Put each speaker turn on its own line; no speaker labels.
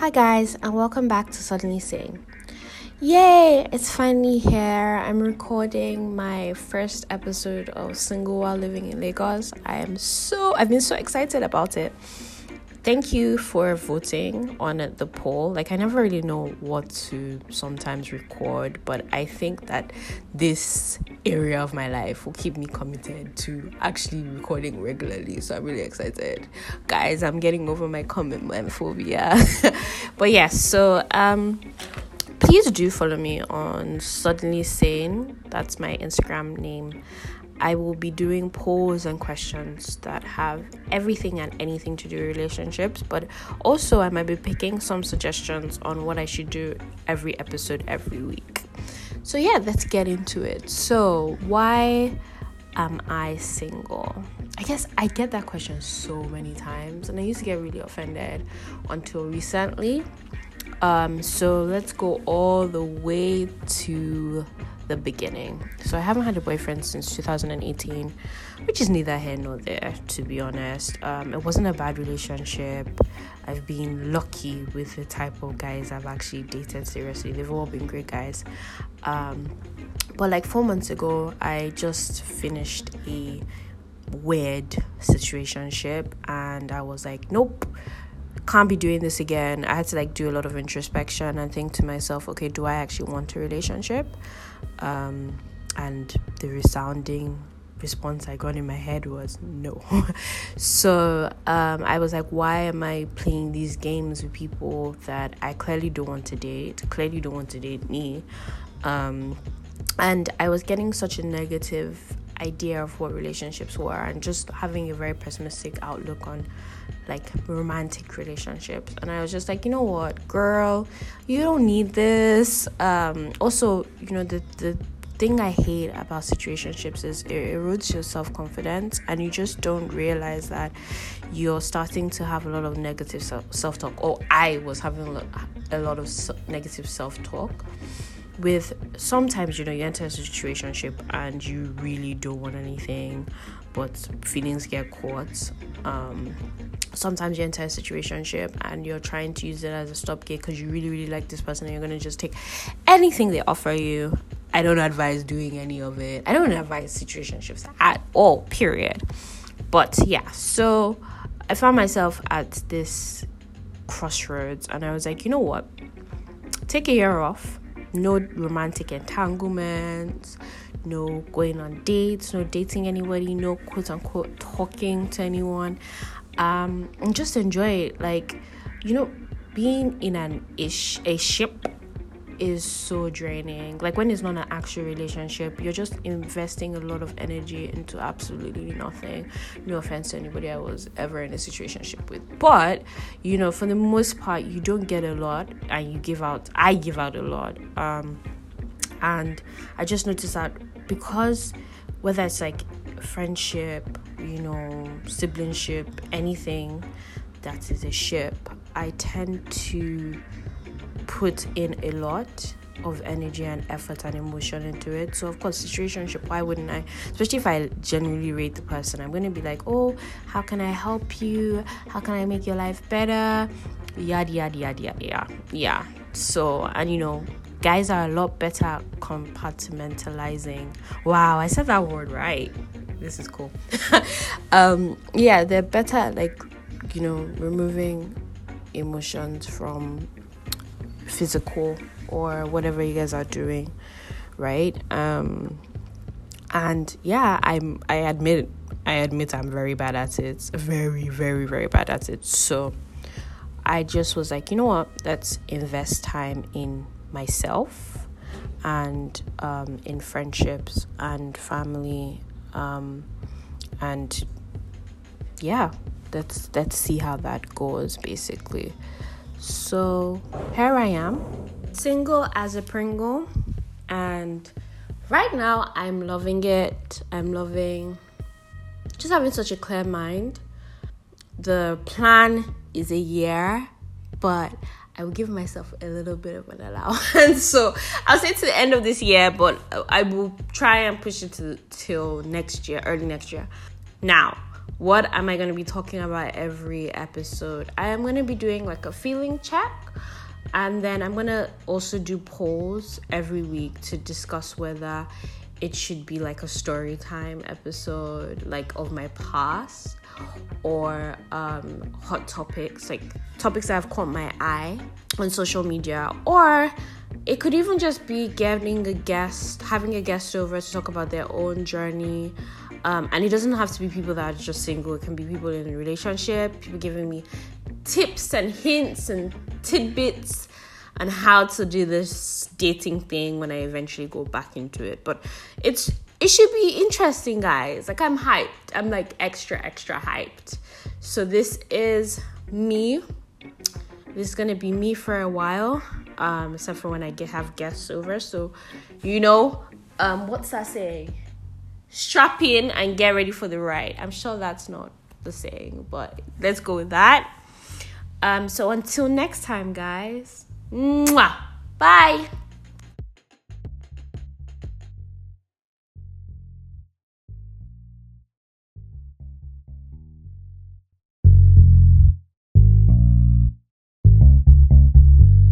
Hi, guys, and welcome back to Suddenly Sing. Yay, it's finally here. I'm recording my first episode of Single While Living in Lagos. I am so, I've been so excited about it thank you for voting on the poll. Like, I never really know what to sometimes record, but I think that this area of my life will keep me committed to actually recording regularly. So I'm really excited. Guys, I'm getting over my commitment phobia. but yes, yeah, so um please do follow me on Suddenly Sane. That's my Instagram name. I will be doing polls and questions that have everything and anything to do with relationships, but also I might be picking some suggestions on what I should do every episode every week. So, yeah, let's get into it. So, why am I single? I guess I get that question so many times, and I used to get really offended until recently. Um, so, let's go all the way to the beginning. So I haven't had a boyfriend since 2018, which is neither here nor there, to be honest. Um, it wasn't a bad relationship. I've been lucky with the type of guys I've actually dated seriously. They've all been great guys. Um, but like four months ago, I just finished a weird situationship, and I was like, nope can't be doing this again. I had to like do a lot of introspection and think to myself, okay, do I actually want a relationship? Um, and the resounding response I got in my head was no. so um, I was like, why am I playing these games with people that I clearly don't want to date, clearly don't want to date me? Um, and I was getting such a negative idea of what relationships were and just having a very pessimistic outlook on like romantic relationships and i was just like you know what girl you don't need this um also you know the the thing I hate about situationships is it erodes your self confidence, and you just don't realize that you're starting to have a lot of negative self talk. Or I was having a lot of negative self talk. With sometimes, you know, you enter a situationship and you really don't want anything, but feelings get caught. Um, sometimes you enter a situationship and you're trying to use it as a stopgate because you really really like this person and you're going to just take anything they offer you. I don't advise doing any of it. I don't advise situationships at all period. But yeah so i found myself at this crossroads and i was like you know what? Take a year off no romantic entanglements no going on dates no dating anybody no quote unquote talking to anyone um, and just enjoy it. Like, you know, being in an ish a ship is so draining. Like when it's not an actual relationship, you're just investing a lot of energy into absolutely nothing. No offense to anybody I was ever in a situationship with. But, you know, for the most part you don't get a lot and you give out I give out a lot. Um and I just noticed that because whether it's like friendship, you know, siblingship, anything that is a ship, I tend to put in a lot of energy and effort and emotion into it. So of course, situationship, why wouldn't I? Especially if I genuinely rate the person, I'm gonna be like, oh, how can I help you? How can I make your life better? Yada yada yada yada yeah. Yeah. So and you know, guys are a lot better compartmentalizing. Wow, I said that word right this is cool. um, yeah, they're better at like, you know, removing emotions from physical or whatever you guys are doing, right? Um, and yeah, I'm. I admit. I admit I'm very bad at it. Very, very, very bad at it. So I just was like, you know what? Let's invest time in myself and um, in friendships and family um, and yeah let's let's see how that goes basically so here i am single as a pringle and right now i'm loving it i'm loving just having such a clear mind the plan is a year but I will give myself a little bit of an allowance. so I'll say to the end of this year, but I will try and push it to till next year, early next year. Now, what am I going to be talking about every episode? I am going to be doing like a feeling check and then I'm going to also do polls every week to discuss whether it should be like a story time episode like of my past or um, hot topics like topics that have caught my eye on social media or it could even just be getting a guest having a guest over to talk about their own journey um, and it doesn't have to be people that are just single, it can be people in a relationship, people giving me tips and hints and tidbits on how to do this dating thing when I eventually go back into it. But it's it should be interesting, guys. Like I'm hyped. I'm like extra, extra hyped. So this is me. This is gonna be me for a while. Um, except for when I get have guests over. So you know, um, what's that saying? Strap in and get ready for the ride. I'm sure that's not the saying, but let's go with that. Um, so until next time, guys. Mwah. Bye.